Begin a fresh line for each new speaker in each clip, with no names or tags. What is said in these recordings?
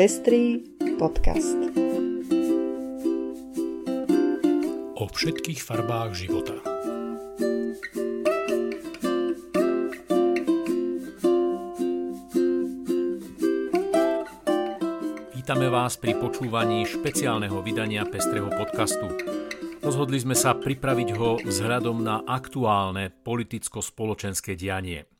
Pestrý podcast.
O všetkých farbách života. Vítame vás pri počúvaní špeciálneho vydania Pestrého podcastu. Rozhodli sme sa pripraviť ho vzhľadom na aktuálne politicko-spoločenské dianie –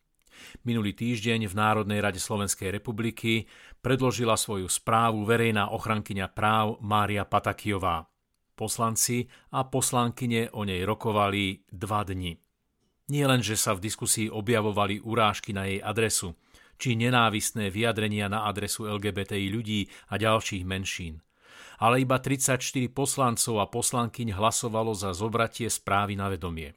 Minulý týždeň v Národnej rade Slovenskej republiky predložila svoju správu verejná ochrankyňa práv Mária Patakijová. Poslanci a poslankyne o nej rokovali dva dni. Nie len, že sa v diskusii objavovali urážky na jej adresu, či nenávistné vyjadrenia na adresu LGBTI ľudí a ďalších menšín. Ale iba 34 poslancov a poslankyň hlasovalo za zobratie správy na vedomie.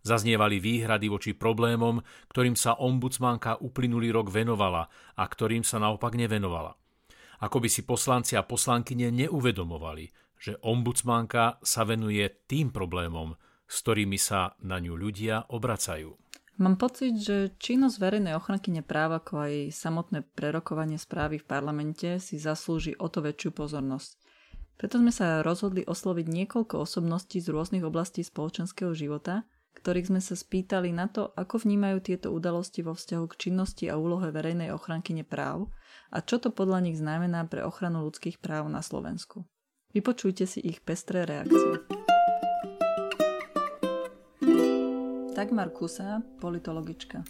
Zaznievali výhrady voči problémom, ktorým sa ombudsmanka uplynulý rok venovala a ktorým sa naopak nevenovala. Ako by si poslanci a poslankyne neuvedomovali, že ombudsmanka sa venuje tým problémom, s ktorými sa na ňu ľudia obracajú.
Mám pocit, že činnosť verejnej ochrankyne práv ako aj samotné prerokovanie správy v parlamente si zaslúži o to väčšiu pozornosť. Preto sme sa rozhodli osloviť niekoľko osobností z rôznych oblastí spoločenského života, ktorých sme sa spýtali na to, ako vnímajú tieto udalosti vo vzťahu k činnosti a úlohe verejnej ochrankyne práv a čo to podľa nich znamená pre ochranu ľudských práv na Slovensku. Vypočujte si ich pestré reakcie. Dagmar Kusa, politologička.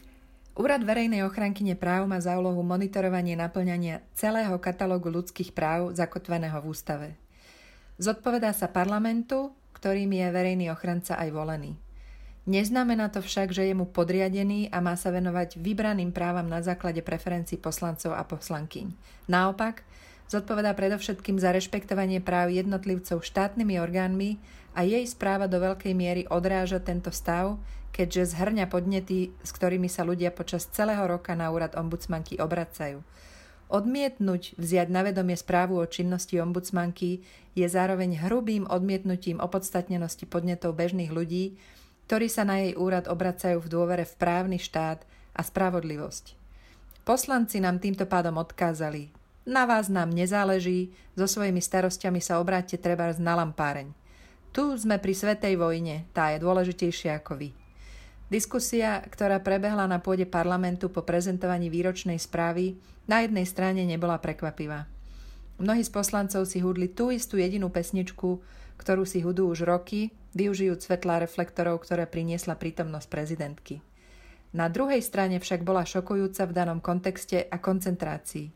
Úrad verejnej ochrankyne práv má za úlohu monitorovanie naplňania celého katalógu ľudských práv zakotveného v ústave. Zodpovedá sa parlamentu, ktorým je verejný ochranca aj volený. Neznamená to však, že je mu podriadený a má sa venovať vybraným právam na základe preferencií poslancov a poslankyň. Naopak, zodpovedá predovšetkým za rešpektovanie práv jednotlivcov štátnymi orgánmi a jej správa do veľkej miery odráža tento stav, keďže zhrňa podnety, s ktorými sa ľudia počas celého roka na úrad ombudsmanky obracajú. Odmietnúť vziať na vedomie správu o činnosti ombudsmanky je zároveň hrubým odmietnutím opodstatnenosti podnetov bežných ľudí, ktorí sa na jej úrad obracajú v dôvere v právny štát a spravodlivosť. Poslanci nám týmto pádom odkázali, na vás nám nezáleží, so svojimi starostiami sa obráťte treba na lampáreň. Tu sme pri svetej vojne, tá je dôležitejšia ako vy. Diskusia, ktorá prebehla na pôde parlamentu po prezentovaní výročnej správy, na jednej strane nebola prekvapivá. Mnohí z poslancov si hudli tú istú jedinú pesničku, ktorú si hudú už roky využijúc svetlá reflektorov, ktoré priniesla prítomnosť prezidentky. Na druhej strane však bola šokujúca v danom kontexte a koncentrácii.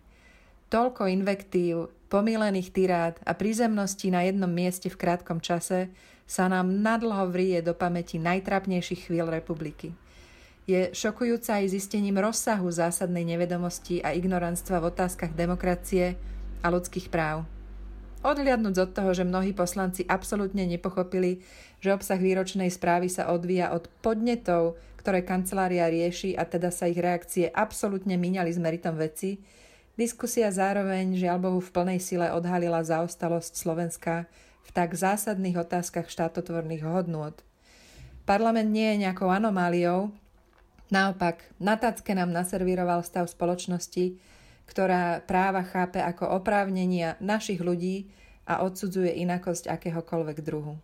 Toľko invektív, pomílených tirád a prízemností na jednom mieste v krátkom čase sa nám nadlho vrie do pamäti najtrapnejších chvíľ republiky. Je šokujúca aj zistením rozsahu zásadnej nevedomosti a ignoranstva v otázkach demokracie a ľudských práv. Odhliadnúť od toho, že mnohí poslanci absolútne nepochopili, že obsah výročnej správy sa odvíja od podnetov, ktoré kancelária rieši a teda sa ich reakcie absolútne míňali s meritom veci, diskusia zároveň žiaľ Bohu v plnej sile odhalila zaostalosť Slovenska v tak zásadných otázkach štátotvorných hodnôt. Parlament nie je nejakou anomáliou, naopak na tacke nám naservíroval stav spoločnosti, ktorá práva chápe ako oprávnenia našich ľudí a odsudzuje inakosť akéhokoľvek druhu.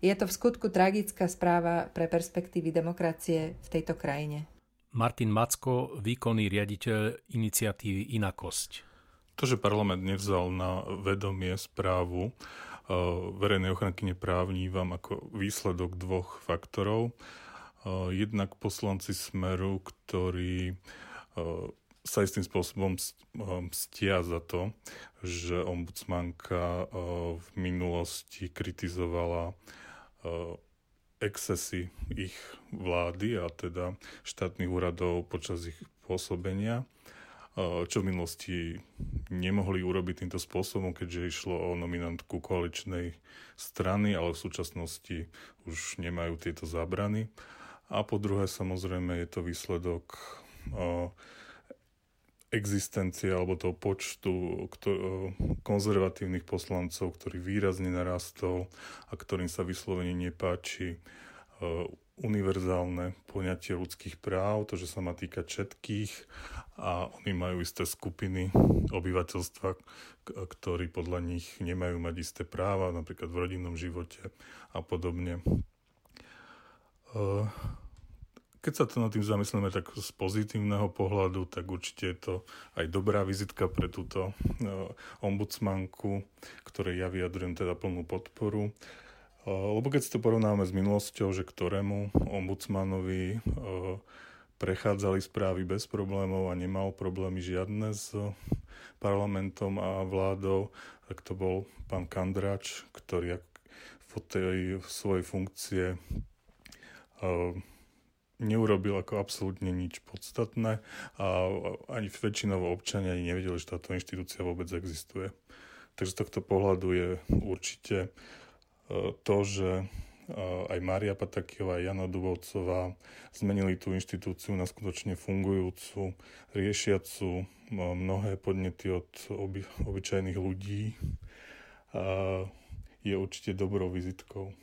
Je to v skutku tragická správa pre perspektívy demokracie v tejto krajine.
Martin Macko, výkonný riaditeľ iniciatívy Inakosť.
To, že parlament nevzal na vedomie správu uh, verejnej ochranky nepráv, vám ako výsledok dvoch faktorov. Uh, jednak poslanci Smeru, ktorí uh, sa istým spôsobom stia za to, že ombudsmanka v minulosti kritizovala excesy ich vlády a teda štátnych úradov počas ich pôsobenia, čo v minulosti nemohli urobiť týmto spôsobom, keďže išlo o nominantku koaličnej strany, ale v súčasnosti už nemajú tieto zábrany. A po druhé, samozrejme, je to výsledok existencie alebo toho počtu konzervatívnych poslancov, ktorý výrazne narastol a ktorým sa vyslovene nepáči univerzálne poňatie ľudských práv, to, že sa má týkať všetkých a oni majú isté skupiny obyvateľstva, ktorí podľa nich nemajú mať isté práva, napríklad v rodinnom živote a podobne. Keď sa to nad tým zamyslíme tak z pozitívneho pohľadu, tak určite je to aj dobrá vizitka pre túto ombudsmanku, ktorej ja vyjadrujem teda plnú podporu. Lebo keď si to porovnáme s minulosťou, že ktorému ombudsmanovi prechádzali správy bez problémov a nemal problémy žiadne s parlamentom a vládou, tak to bol pán Kandrač, ktorý v tej svojej funkcie neurobil ako absolútne nič podstatné a ani väčšinovo občania ani nevedeli, že táto inštitúcia vôbec existuje. Takže z tohto pohľadu je určite to, že aj Mária Patakiová a Jana Dubovcová zmenili tú inštitúciu na skutočne fungujúcu, riešiacu mnohé podnety od oby, obyčajných ľudí. Je určite dobrou vizitkou.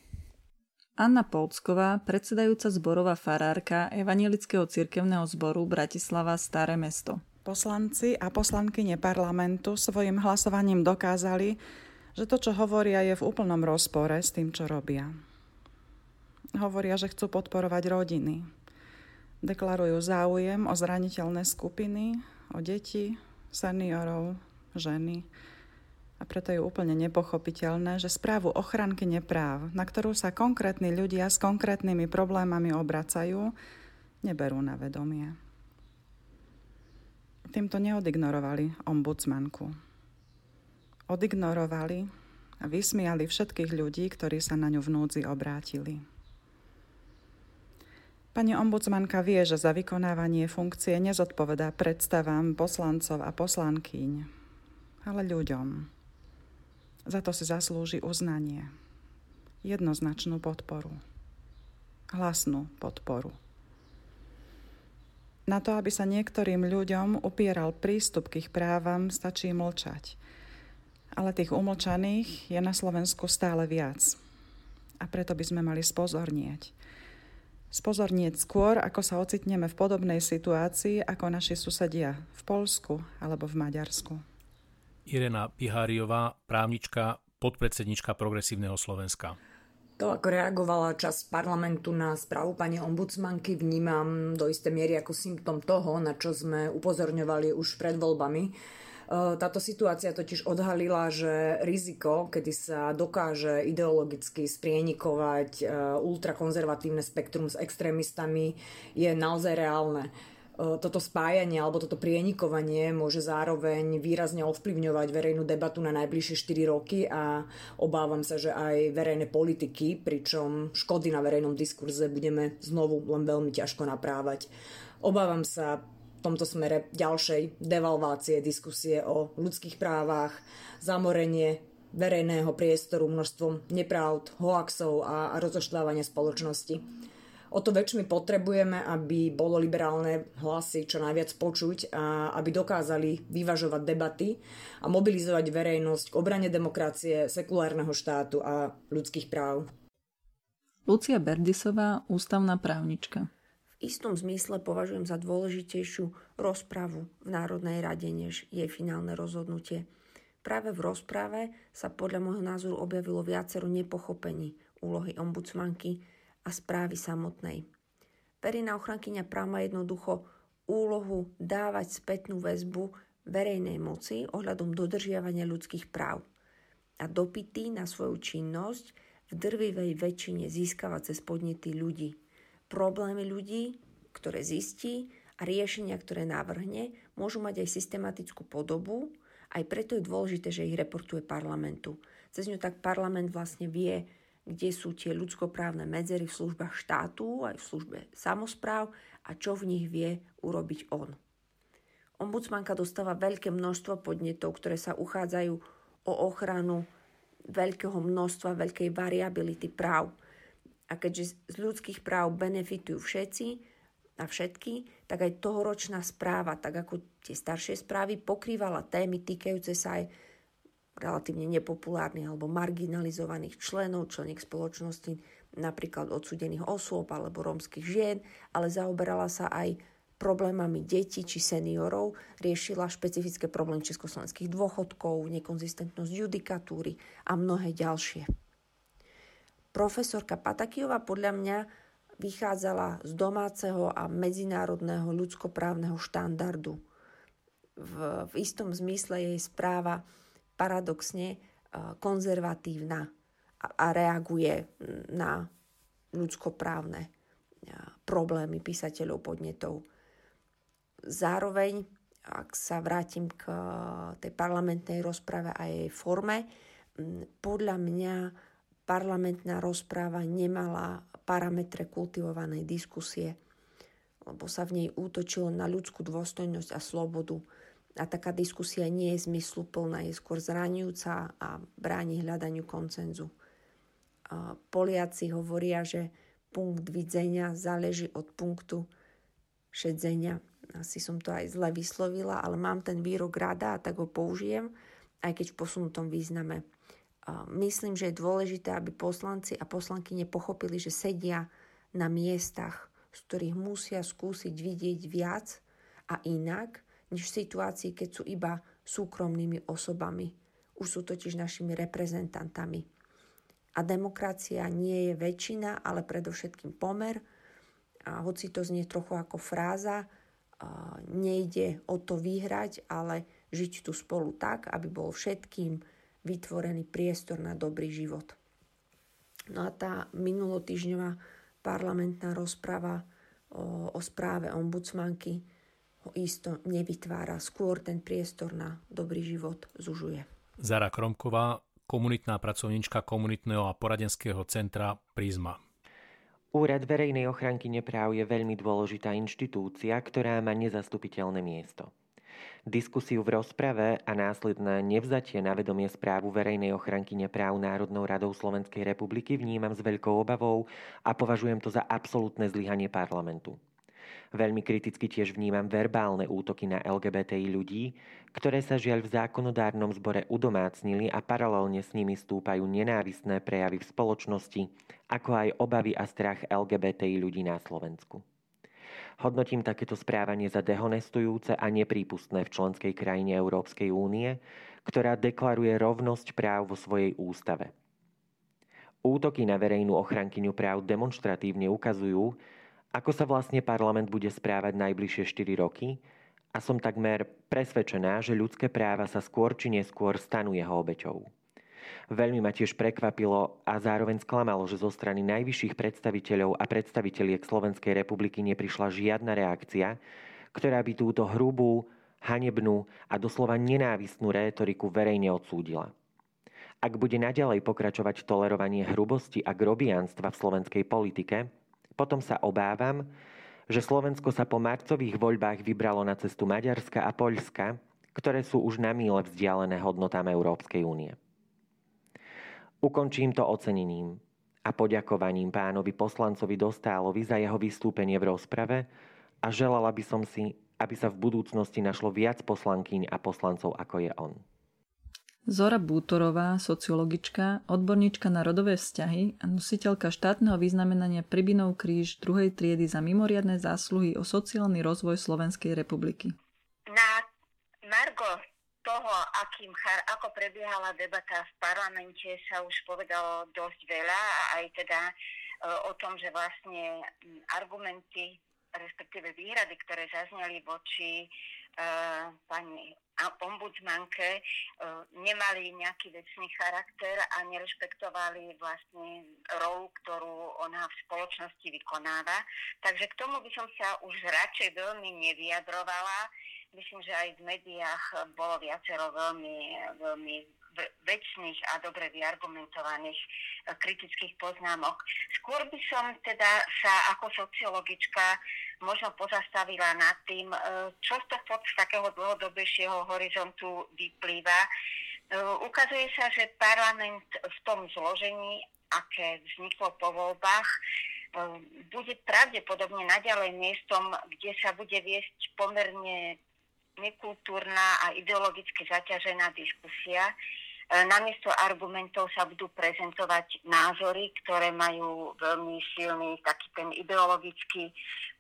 Anna Polcková, predsedajúca zborová farárka Evangelického cirkevného zboru Bratislava Staré mesto.
Poslanci a poslankyne parlamentu svojim hlasovaním dokázali, že to, čo hovoria, je v úplnom rozpore s tým, čo robia. Hovoria, že chcú podporovať rodiny. Deklarujú záujem o zraniteľné skupiny, o deti, seniorov, ženy. A preto je úplne nepochopiteľné, že správu ochranky nepráv, na ktorú sa konkrétni ľudia s konkrétnymi problémami obracajú, neberú na vedomie. Týmto neodignorovali ombudsmanku odignorovali a vysmiali všetkých ľudí, ktorí sa na ňu v núdzi obrátili. Pani ombudsmanka vie, že za vykonávanie funkcie nezodpovedá predstavám poslancov a poslankyň, ale ľuďom. Za to si zaslúži uznanie, jednoznačnú podporu, hlasnú podporu. Na to, aby sa niektorým ľuďom upieral prístup k ich právam, stačí mlčať – ale tých umlčaných je na Slovensku stále viac. A preto by sme mali spozornieť. Spozornieť skôr, ako sa ocitneme v podobnej situácii ako naši susedia v Polsku alebo v Maďarsku.
Irena Piháriová, právnička, podpredsednička Progresívneho Slovenska.
To, ako reagovala čas parlamentu na správu pani ombudsmanky, vnímam do istej miery ako symptom toho, na čo sme upozorňovali už pred voľbami Eh, táto situácia totiž odhalila, že riziko, kedy sa dokáže ideologicky sprienikovať eh, ultrakonzervatívne spektrum s extrémistami, je naozaj reálne toto spájanie alebo toto prienikovanie môže zároveň výrazne ovplyvňovať verejnú debatu na najbližšie 4 roky a obávam sa, že aj verejné politiky, pričom škody na verejnom diskurze budeme znovu len veľmi ťažko naprávať. Obávam sa tomto smere ďalšej devalvácie diskusie o ľudských právach, zamorenie verejného priestoru množstvom nepravd, hoaxov a rozoštvávania spoločnosti. O to väčšmi potrebujeme, aby bolo liberálne hlasy čo najviac počuť a aby dokázali vyvažovať debaty a mobilizovať verejnosť k obrane demokracie, sekulárneho štátu a ľudských práv.
Lucia Berdisová, ústavná právnička
istom zmysle považujem za dôležitejšiu rozpravu v Národnej rade, než jej finálne rozhodnutie. Práve v rozprave sa podľa môjho názoru objavilo viacero nepochopení úlohy ombudsmanky a správy samotnej. Verejná ochrankyňa práv má jednoducho úlohu dávať spätnú väzbu verejnej moci ohľadom dodržiavania ľudských práv a dopity na svoju činnosť v drvivej väčšine získava cez podnety ľudí – problémy ľudí, ktoré zistí a riešenia, ktoré navrhne, môžu mať aj systematickú podobu, aj preto je dôležité, že ich reportuje parlamentu. Cez ňu tak parlament vlastne vie, kde sú tie ľudskoprávne medzery v službách štátu, aj v službe samozpráv a čo v nich vie urobiť on. Ombudsmanka dostáva veľké množstvo podnetov, ktoré sa uchádzajú o ochranu veľkého množstva, veľkej variability práv – a keďže z ľudských práv benefitujú všetci a všetky, tak aj tohoročná správa, tak ako tie staršie správy, pokrývala témy týkajúce sa aj relatívne nepopulárnych alebo marginalizovaných členov, členiek spoločnosti, napríklad odsudených osôb alebo rómskych žien, ale zaoberala sa aj problémami detí či seniorov, riešila špecifické problémy československých dôchodkov, nekonzistentnosť judikatúry a mnohé ďalšie. Profesorka Patakijová podľa mňa vychádzala z domáceho a medzinárodného ľudskoprávneho štandardu. V, v istom zmysle jej správa paradoxne e, konzervatívna a, reaguje na ľudskoprávne e, problémy písateľov podnetov. Zároveň, ak sa vrátim k e, tej parlamentnej rozprave a jej forme, podľa mňa parlamentná rozpráva nemala parametre kultivovanej diskusie, lebo sa v nej útočilo na ľudskú dôstojnosť a slobodu. A taká diskusia nie je zmysluplná, je skôr zraňujúca a bráni hľadaniu koncenzu. Poliaci hovoria, že punkt vidzenia záleží od punktu šedzenia. Asi som to aj zle vyslovila, ale mám ten výrok rada a tak ho použijem, aj keď v posunutom význame myslím, že je dôležité, aby poslanci a poslanky nepochopili, že sedia na miestach, z ktorých musia skúsiť vidieť viac a inak, než v situácii, keď sú iba súkromnými osobami. Už sú totiž našimi reprezentantami. A demokracia nie je väčšina, ale predovšetkým pomer. A hoci to znie trochu ako fráza, nejde o to vyhrať, ale žiť tu spolu tak, aby bol všetkým vytvorený priestor na dobrý život. No a tá minulotýžňová parlamentná rozprava o, o správe ombudsmanky ho isto nevytvára, skôr ten priestor na dobrý život zužuje.
Zara Kromková, komunitná pracovníčka komunitného a poradenského centra Prisma.
Úrad verejnej ochranky nepráv je veľmi dôležitá inštitúcia, ktorá má nezastupiteľné miesto. Diskusiu v rozprave a následné nevzatie na vedomie správu verejnej ochranky nepráv Národnou radou Slovenskej republiky vnímam s veľkou obavou a považujem to za absolútne zlyhanie parlamentu. Veľmi kriticky tiež vnímam verbálne útoky na LGBTI ľudí, ktoré sa žiaľ v zákonodárnom zbore udomácnili a paralelne s nimi stúpajú nenávistné prejavy v spoločnosti, ako aj obavy a strach LGBTI ľudí na Slovensku. Hodnotím takéto správanie za dehonestujúce a neprípustné v členskej krajine Európskej únie, ktorá deklaruje rovnosť práv vo svojej ústave. Útoky na verejnú ochrankyňu práv demonstratívne ukazujú, ako sa vlastne parlament bude správať najbližšie 4 roky a som takmer presvedčená, že ľudské práva sa skôr či neskôr stanú jeho obeťou. Veľmi ma tiež prekvapilo a zároveň sklamalo, že zo strany najvyšších predstaviteľov a predstaviteľiek Slovenskej republiky neprišla žiadna reakcia, ktorá by túto hrubú, hanebnú a doslova nenávistnú rétoriku verejne odsúdila. Ak bude naďalej pokračovať tolerovanie hrubosti a grobianstva v slovenskej politike, potom sa obávam, že Slovensko sa po marcových voľbách vybralo na cestu Maďarska a Poľska, ktoré sú už na míle vzdialené hodnotám Európskej únie. Ukončím to ocenením a poďakovaním pánovi poslancovi Dostálovi za jeho vystúpenie v rozprave a želala by som si, aby sa v budúcnosti našlo viac poslankyň a poslancov ako je on.
Zora Bútorová, sociologička, odborníčka na rodové vzťahy a nositeľka štátneho vyznamenania Pribinov kríž druhej triedy za mimoriadne zásluhy o sociálny rozvoj Slovenskej republiky.
Na Margo toho, akým, ako prebiehala debata v parlamente, sa už povedalo dosť veľa a aj teda e, o tom, že vlastne argumenty, respektíve výhrady, ktoré zazneli voči uh, pani ombudsmanke, uh, nemali nejaký vecný charakter a nerešpektovali vlastne rolu, ktorú ona v spoločnosti vykonáva. Takže k tomu by som sa už radšej veľmi nevyjadrovala myslím, že aj v médiách bolo viacero veľmi, veľmi väčšných a dobre vyargumentovaných e, kritických poznámok. Skôr by som teda sa ako sociologička možno pozastavila nad tým, e, čo z toho z takého dlhodobejšieho horizontu vyplýva. E, ukazuje sa, že parlament v tom zložení, aké vzniklo po voľbách, bude pravdepodobne naďalej miestom, kde sa bude viesť pomerne nekultúrna a ideologicky zaťažená diskusia namiesto argumentov sa budú prezentovať názory, ktoré majú veľmi silný taký ten ideologický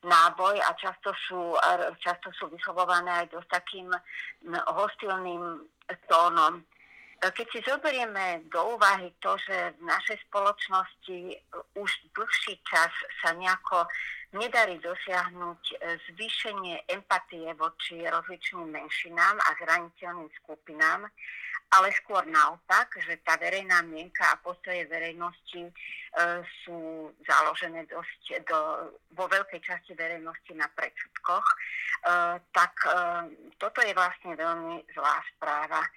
náboj a často sú, často sú vyslovované aj dosť takým hostilným tónom. Keď si zoberieme do úvahy to, že v našej spoločnosti už dlhší čas sa nejako nedarí dosiahnuť zvýšenie empatie voči rozličným menšinám a zraniteľným skupinám, ale skôr naopak, že tá verejná mienka a postoje verejnosti e, sú založené dosť do, vo veľkej časti verejnosti na predsudkoch, e, tak e, toto je vlastne veľmi zlá správa. E,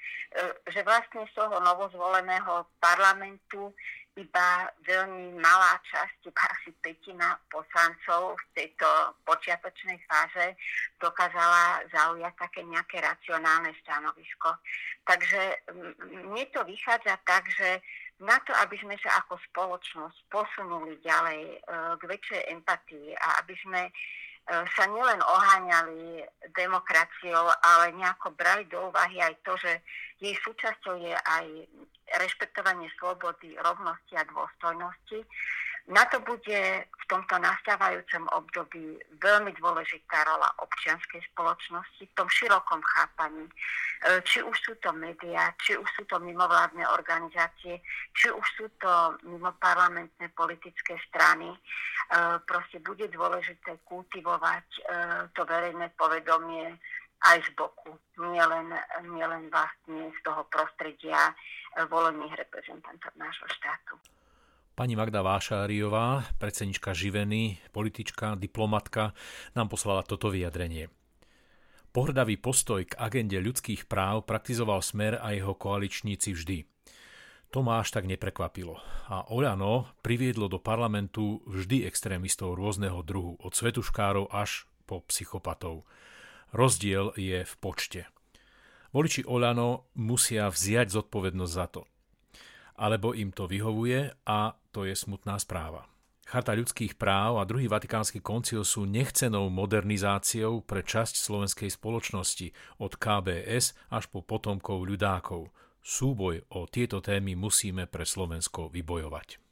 že vlastne z toho novozvoleného parlamentu iba veľmi malá časť, asi petina poslancov v tejto počiatočnej fáze dokázala zaujať také nejaké racionálne stanovisko. Takže mne to vychádza tak, že na to, aby sme sa ako spoločnosť posunuli ďalej e, k väčšej empatii a aby sme e, sa nielen oháňali demokraciou, ale nejako brali do úvahy aj to, že jej súčasťou je aj rešpektovanie slobody, rovnosti a dôstojnosti. Na to bude v tomto nastávajúcom období veľmi dôležitá rola občianskej spoločnosti v tom širokom chápaní. E, či už sú to médiá, či už sú to mimovládne organizácie, či už sú to mimoparlamentné politické strany. E, proste bude dôležité kultivovať e, to verejné povedomie aj z boku, nielen, nielen vlastne z toho prostredia eh, volených reprezentantov nášho štátu.
Pani Magda Vášáriová, predsednička Živeny, politička, diplomatka, nám poslala toto vyjadrenie. Pohrdavý postoj k agende ľudských práv praktizoval Smer a jeho koaličníci vždy. To ma až tak neprekvapilo. A Oľano priviedlo do parlamentu vždy extrémistov rôzneho druhu, od svetuškárov až po psychopatov. Rozdiel je v počte. Voliči Olano musia vziať zodpovednosť za to. Alebo im to vyhovuje a to je smutná správa. Charta ľudských práv a druhý vatikánsky koncil sú nechcenou modernizáciou pre časť slovenskej spoločnosti od KBS až po potomkov ľudákov. Súboj o tieto témy musíme pre Slovensko vybojovať.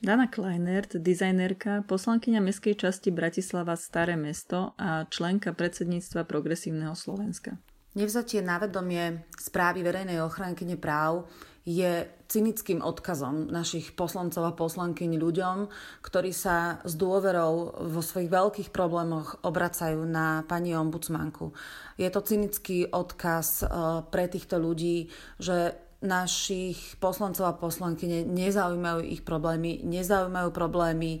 Dana Kleinert, dizajnerka, poslankyňa mestskej časti Bratislava Staré mesto a členka predsedníctva Progresívneho Slovenska.
Nevzatie na vedomie správy verejnej ochrankyne práv je cynickým odkazom našich poslancov a poslankyň ľuďom, ktorí sa s dôverou vo svojich veľkých problémoch obracajú na pani ombudsmanku. Je to cynický odkaz eh, pre týchto ľudí, že našich poslancov a poslankyne nezaujímajú ich problémy, nezaujímajú problémy e,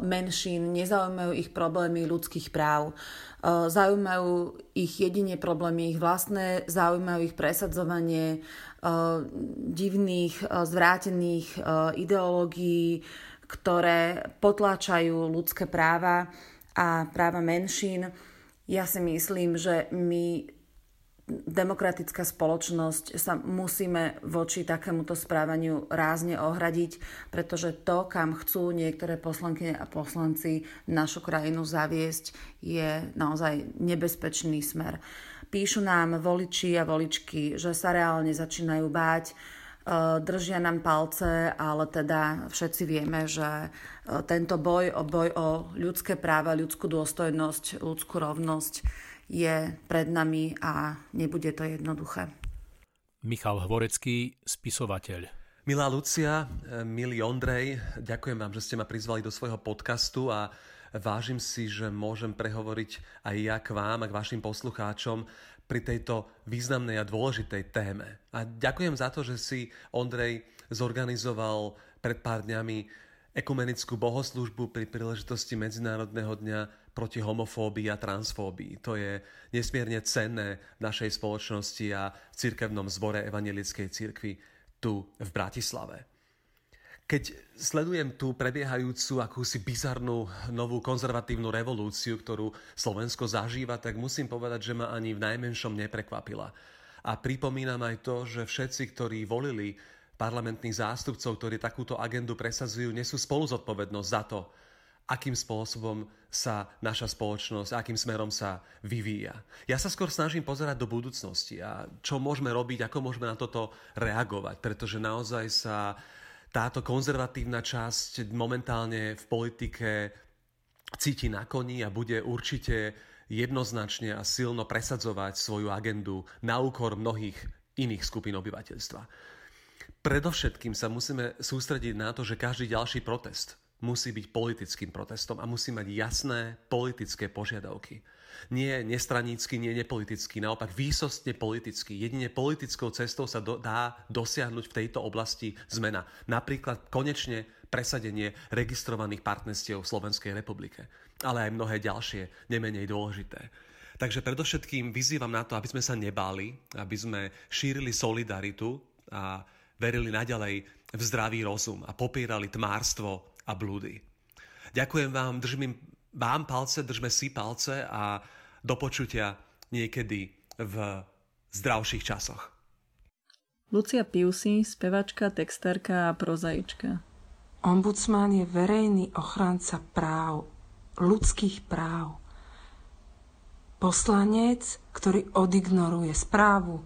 menšín, nezaujímajú ich problémy ľudských práv. E, zaujímajú ich jedine problémy ich vlastné, zaujímajú ich presadzovanie e, divných, zvrátených ideológií, ktoré potláčajú ľudské práva a práva menšín. Ja si myslím, že my demokratická spoločnosť sa musíme voči takémuto správaniu rázne ohradiť, pretože to, kam chcú niektoré poslankyne a poslanci našu krajinu zaviesť, je naozaj nebezpečný smer. Píšu nám voliči a voličky, že sa reálne začínajú báť, e, držia nám palce, ale teda všetci vieme, že e, tento boj o boj o ľudské práva, ľudskú dôstojnosť, ľudskú rovnosť je pred nami a nebude to jednoduché.
Michal Hvorecký, spisovateľ.
Milá Lucia, milý Ondrej, ďakujem vám, že ste ma prizvali do svojho podcastu a vážim si, že môžem prehovoriť aj ja k vám a k vašim poslucháčom pri tejto významnej a dôležitej téme. A ďakujem za to, že si Ondrej zorganizoval pred pár dňami ekumenickú bohoslužbu pri príležitosti Medzinárodného dňa proti homofóbii a transfóbii. To je nesmierne cenné v našej spoločnosti a v cirkevnom zbore Evangelickej cirkvi tu v Bratislave. Keď sledujem tú prebiehajúcu akúsi bizarnú novú konzervatívnu revolúciu, ktorú Slovensko zažíva, tak musím povedať, že ma ani v najmenšom neprekvapila. A pripomínam aj to, že všetci, ktorí volili parlamentných zástupcov, ktorí takúto agendu presadzujú, nesú spolu zodpovednosť za to, akým spôsobom sa naša spoločnosť, akým smerom sa vyvíja. Ja sa skôr snažím pozerať do budúcnosti a čo môžeme robiť, ako môžeme na toto reagovať, pretože naozaj sa táto konzervatívna časť momentálne v politike cíti na koni a bude určite jednoznačne a silno presadzovať svoju agendu na úkor mnohých iných skupín obyvateľstva. Predovšetkým sa musíme sústrediť na to, že každý ďalší protest musí byť politickým protestom a musí mať jasné politické požiadavky. Nie nestranícky, nie nepolitický, naopak výsostne politický. Jedine politickou cestou sa do, dá dosiahnuť v tejto oblasti zmena. Napríklad konečne presadenie registrovaných partnerstiev v Slovenskej republike. Ale aj mnohé ďalšie, nemenej dôležité. Takže predovšetkým vyzývam na to, aby sme sa nebáli, aby sme šírili solidaritu a verili naďalej v zdravý rozum a popírali tmárstvo a blúdy. Ďakujem vám, držím vám palce, držme si palce a do počutia niekedy v zdravších časoch.
Lucia Piusi, spevačka, textárka a prozaička.
Ombudsman je verejný ochranca práv, ľudských práv. Poslanec, ktorý odignoruje správu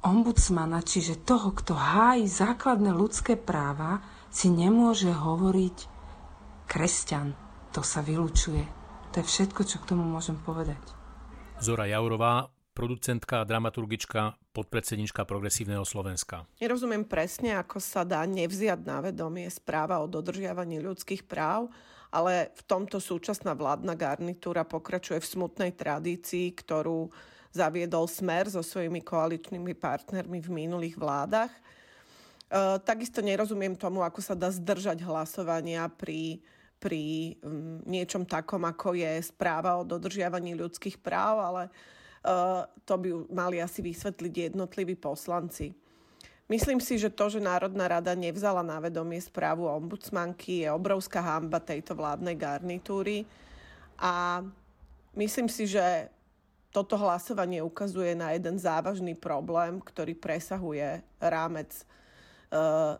ombudsmana, čiže toho, kto hájí základné ľudské práva, si nemôže hovoriť kresťan. To sa vylučuje. To je všetko, čo k tomu môžem povedať.
Zora Jaurová, producentka dramaturgička, podpredsednička Progresívneho Slovenska.
Nerozumiem presne, ako sa dá nevziať na vedomie správa o dodržiavaní ľudských práv, ale v tomto súčasná vládna garnitúra pokračuje v smutnej tradícii, ktorú zaviedol Smer so svojimi koaličnými partnermi v minulých vládach – takisto nerozumiem tomu, ako sa dá zdržať hlasovania pri, pri um, niečom takom, ako je správa o dodržiavaní ľudských práv, ale uh, to by mali asi vysvetliť jednotliví poslanci. Myslím si, že to, že Národná rada nevzala na vedomie správu ombudsmanky, je obrovská hamba tejto vládnej garnitúry a myslím si, že toto hlasovanie ukazuje na jeden závažný problém, ktorý presahuje rámec Eh,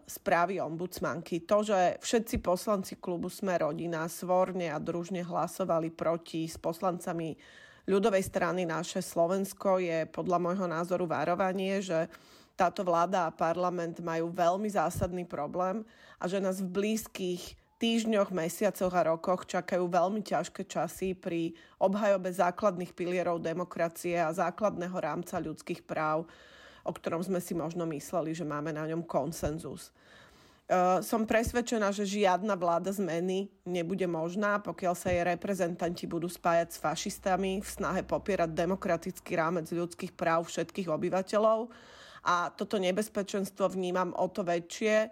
správy ombudsmanky. To, že všetci poslanci klubu Sme rodina svorne a družne hlasovali proti s poslancami ľudovej strany naše Slovensko je podľa môjho názoru varovanie, že táto vláda a parlament majú veľmi zásadný problém a že nás v blízkych týždňoch, mesiacoch a rokoch čakajú veľmi ťažké časy pri obhajobe základných pilierov demokracie a základného rámca ľudských práv o ktorom sme si možno mysleli, že máme na ňom konsenzus. Uh, som presvedčená, že žiadna vláda zmeny nebude možná, pokiaľ sa jej reprezentanti budú spájať s fašistami v snahe popierať demokratický rámec ľudských práv všetkých obyvateľov. A toto nebezpečenstvo vnímam o to väčšie,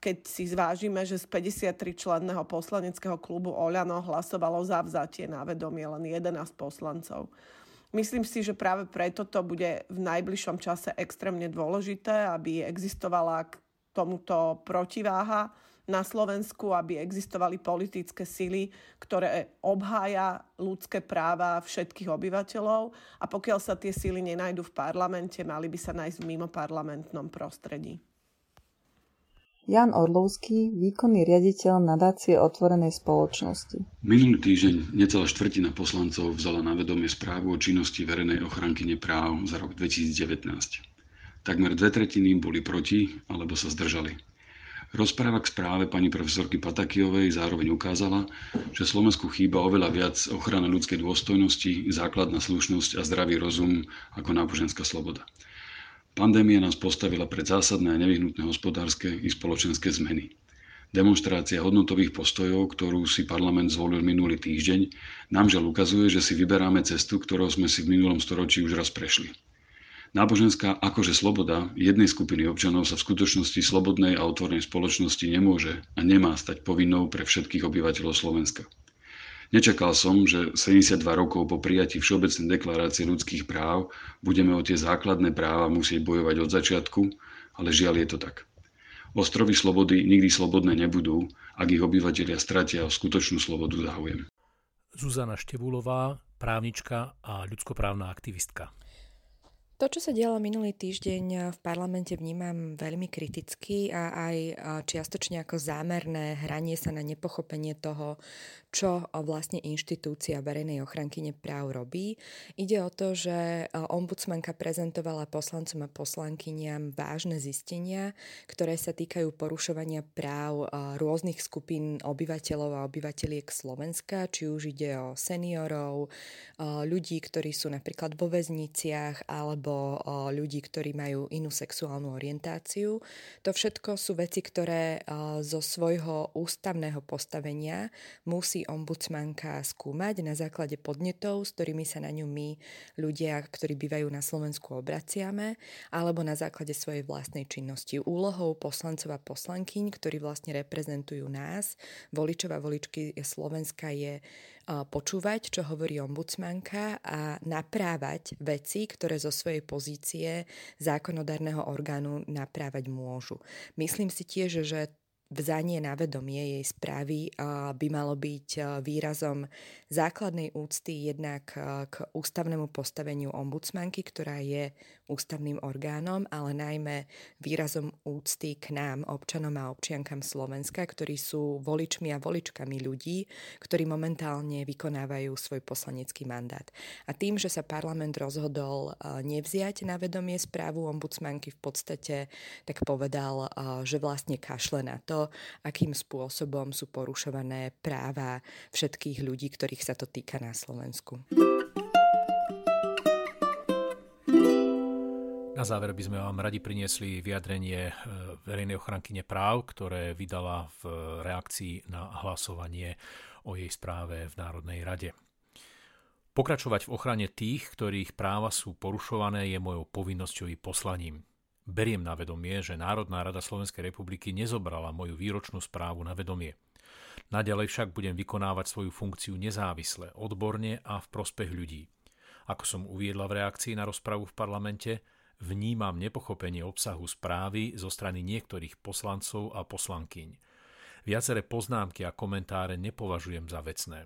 keď si zvážime, že z 53 členného poslaneckého klubu Oľano hlasovalo za vzatie na vedomie len 11 poslancov. Myslím si, že práve preto to bude v najbližšom čase extrémne dôležité, aby existovala k tomuto protiváha na Slovensku, aby existovali politické sily, ktoré obhája ľudské práva všetkých obyvateľov a pokiaľ sa tie sily nenajdu v parlamente, mali by sa nájsť v mimo parlamentnom prostredí.
Jan Orlovský, výkonný riaditeľ nadácie otvorenej spoločnosti.
Minulý týždeň necelá štvrtina poslancov vzala na vedomie správu o činnosti verejnej ochranky práv za rok 2019. Takmer dve tretiny boli proti alebo sa zdržali. Rozpráva k správe pani profesorky Patakijovej zároveň ukázala, že Slovensku chýba oveľa viac ochrana ľudskej dôstojnosti, základná slušnosť a zdravý rozum ako náboženská sloboda. Pandémia nás postavila pred zásadné a nevyhnutné hospodárske i spoločenské zmeny. Demonstrácia hodnotových postojov, ktorú si parlament zvolil minulý týždeň, nám žiaľ ukazuje, že si vyberáme cestu, ktorou sme si v minulom storočí už raz prešli. Náboženská akože sloboda jednej skupiny občanov sa v skutočnosti slobodnej a otvornej spoločnosti nemôže a nemá stať povinnou pre všetkých obyvateľov Slovenska. Nečakal som, že 72 rokov po prijatí Všeobecnej deklarácie ľudských práv budeme o tie základné práva musieť bojovať od začiatku, ale žiaľ je to tak. Ostrovy slobody nikdy slobodné nebudú, ak ich obyvateľia stratia o skutočnú slobodu záujem.
Zuzana Števulová, právnička a ľudskoprávna aktivistka.
To, čo sa dialo minulý týždeň v parlamente, vnímam veľmi kriticky a aj čiastočne ako zámerné hranie sa na nepochopenie toho, čo vlastne inštitúcia verejnej ochrankyne práv robí. Ide o to, že ombudsmanka prezentovala poslancom a poslankyniam vážne zistenia, ktoré sa týkajú porušovania práv rôznych skupín obyvateľov a obyvateľiek Slovenska, či už ide o seniorov, ľudí, ktorí sú napríklad vo väzniciach, alebo ľudí, ktorí majú inú sexuálnu orientáciu. To všetko sú veci, ktoré zo svojho ústavného postavenia musí ombudsmanka skúmať na základe podnetov, s ktorými sa na ňu my, ľudia, ktorí bývajú na Slovensku, obraciame, alebo na základe svojej vlastnej činnosti. Úlohou poslancov a poslankyň, ktorí vlastne reprezentujú nás, voličov a voličky Slovenska je počúvať, čo hovorí ombudsmanka a naprávať veci, ktoré zo svojej pozície zákonodárneho orgánu naprávať môžu. Myslím si tiež, že vzanie na vedomie jej správy by malo byť výrazom základnej úcty jednak k ústavnému postaveniu ombudsmanky, ktorá je ústavným orgánom, ale najmä výrazom úcty k nám, občanom a občiankam Slovenska, ktorí sú voličmi a voličkami ľudí, ktorí momentálne vykonávajú svoj poslanecký mandát. A tým, že sa parlament rozhodol nevziať na vedomie správu ombudsmanky, v podstate tak povedal, že vlastne kašle na to, akým spôsobom sú porušované práva všetkých ľudí, ktorých sa to týka na Slovensku.
Na záver by sme vám radi priniesli vyjadrenie e, verejnej ochrankyne práv, ktoré vydala v reakcii na hlasovanie o jej správe v Národnej rade. Pokračovať v ochrane tých, ktorých práva sú porušované, je mojou povinnosťou i poslaním. Beriem na vedomie, že Národná rada Slovenskej republiky nezobrala moju výročnú správu na vedomie. Naďalej však budem vykonávať svoju funkciu nezávisle, odborne a v prospech ľudí. Ako som uviedla v reakcii na rozpravu v parlamente, vnímam nepochopenie obsahu správy zo strany niektorých poslancov a poslankyň. Viaceré poznámky a komentáre nepovažujem za vecné.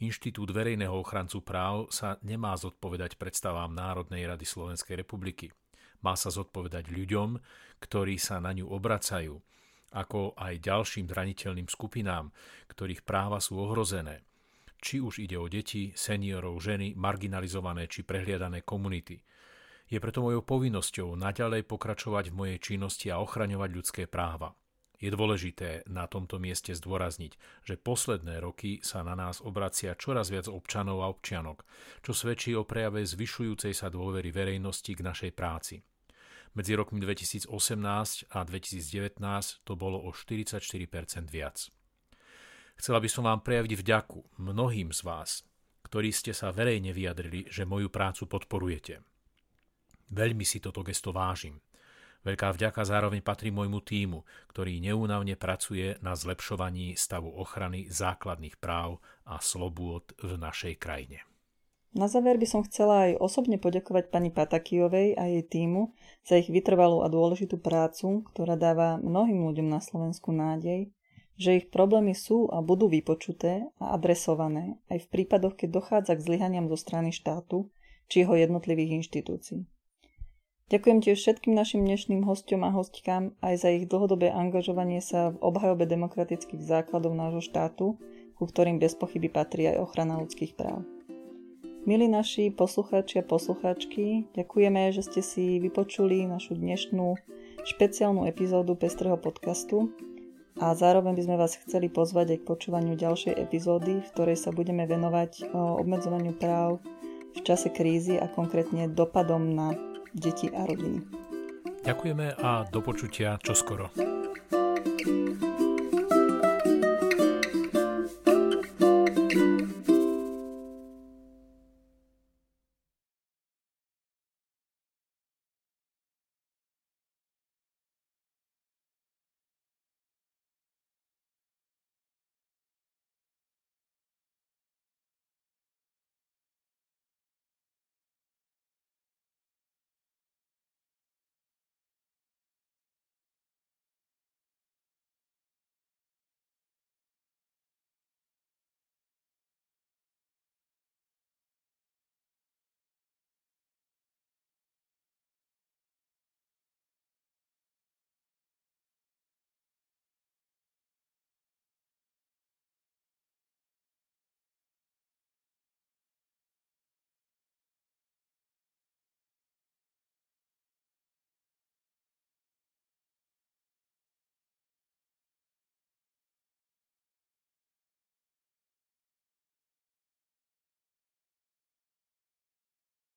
Inštitút verejného ochrancu práv sa nemá zodpovedať predstavám Národnej rady Slovenskej republiky. Má sa zodpovedať ľuďom, ktorí sa na ňu obracajú, ako aj ďalším zraniteľným skupinám, ktorých práva sú ohrozené. Či už ide o deti, seniorov, ženy, marginalizované či prehliadané komunity – je preto mojou povinnosťou naďalej pokračovať v mojej činnosti a ochraňovať ľudské práva. Je dôležité na tomto mieste zdôrazniť, že posledné roky sa na nás obracia čoraz viac občanov a občianok, čo svedčí o prejave zvyšujúcej sa dôvery verejnosti k našej práci. Medzi rokmi 2018 a 2019 to bolo o 44% viac. Chcela by som vám prejaviť vďaku mnohým z vás, ktorí ste sa verejne vyjadrili, že moju prácu podporujete. Veľmi si toto gesto vážim. Veľká vďaka zároveň patrí môjmu týmu, ktorý neúnavne pracuje na zlepšovaní stavu ochrany základných práv a slobôd v našej krajine.
Na záver by som chcela aj osobne poďakovať pani Patakijovej a jej týmu za ich vytrvalú a dôležitú prácu, ktorá dáva mnohým ľuďom na Slovensku nádej, že ich problémy sú a budú vypočuté a adresované aj v prípadoch, keď dochádza k zlyhaniam zo strany štátu či jeho jednotlivých inštitúcií. Ďakujem tiež všetkým našim dnešným hostom a hostkám aj za ich dlhodobé angažovanie sa v obhajobe demokratických základov nášho štátu, ku ktorým bez pochyby patrí aj ochrana ľudských práv. Milí naši poslucháči a poslucháčky, ďakujeme, že ste si vypočuli našu dnešnú špeciálnu epizódu Pestrého podcastu a zároveň by sme vás chceli pozvať aj k počúvaniu ďalšej epizódy, v ktorej sa budeme venovať obmedzovaniu práv v čase krízy a konkrétne dopadom na deti a rodiny.
Ďakujeme a do počutia čoskoro.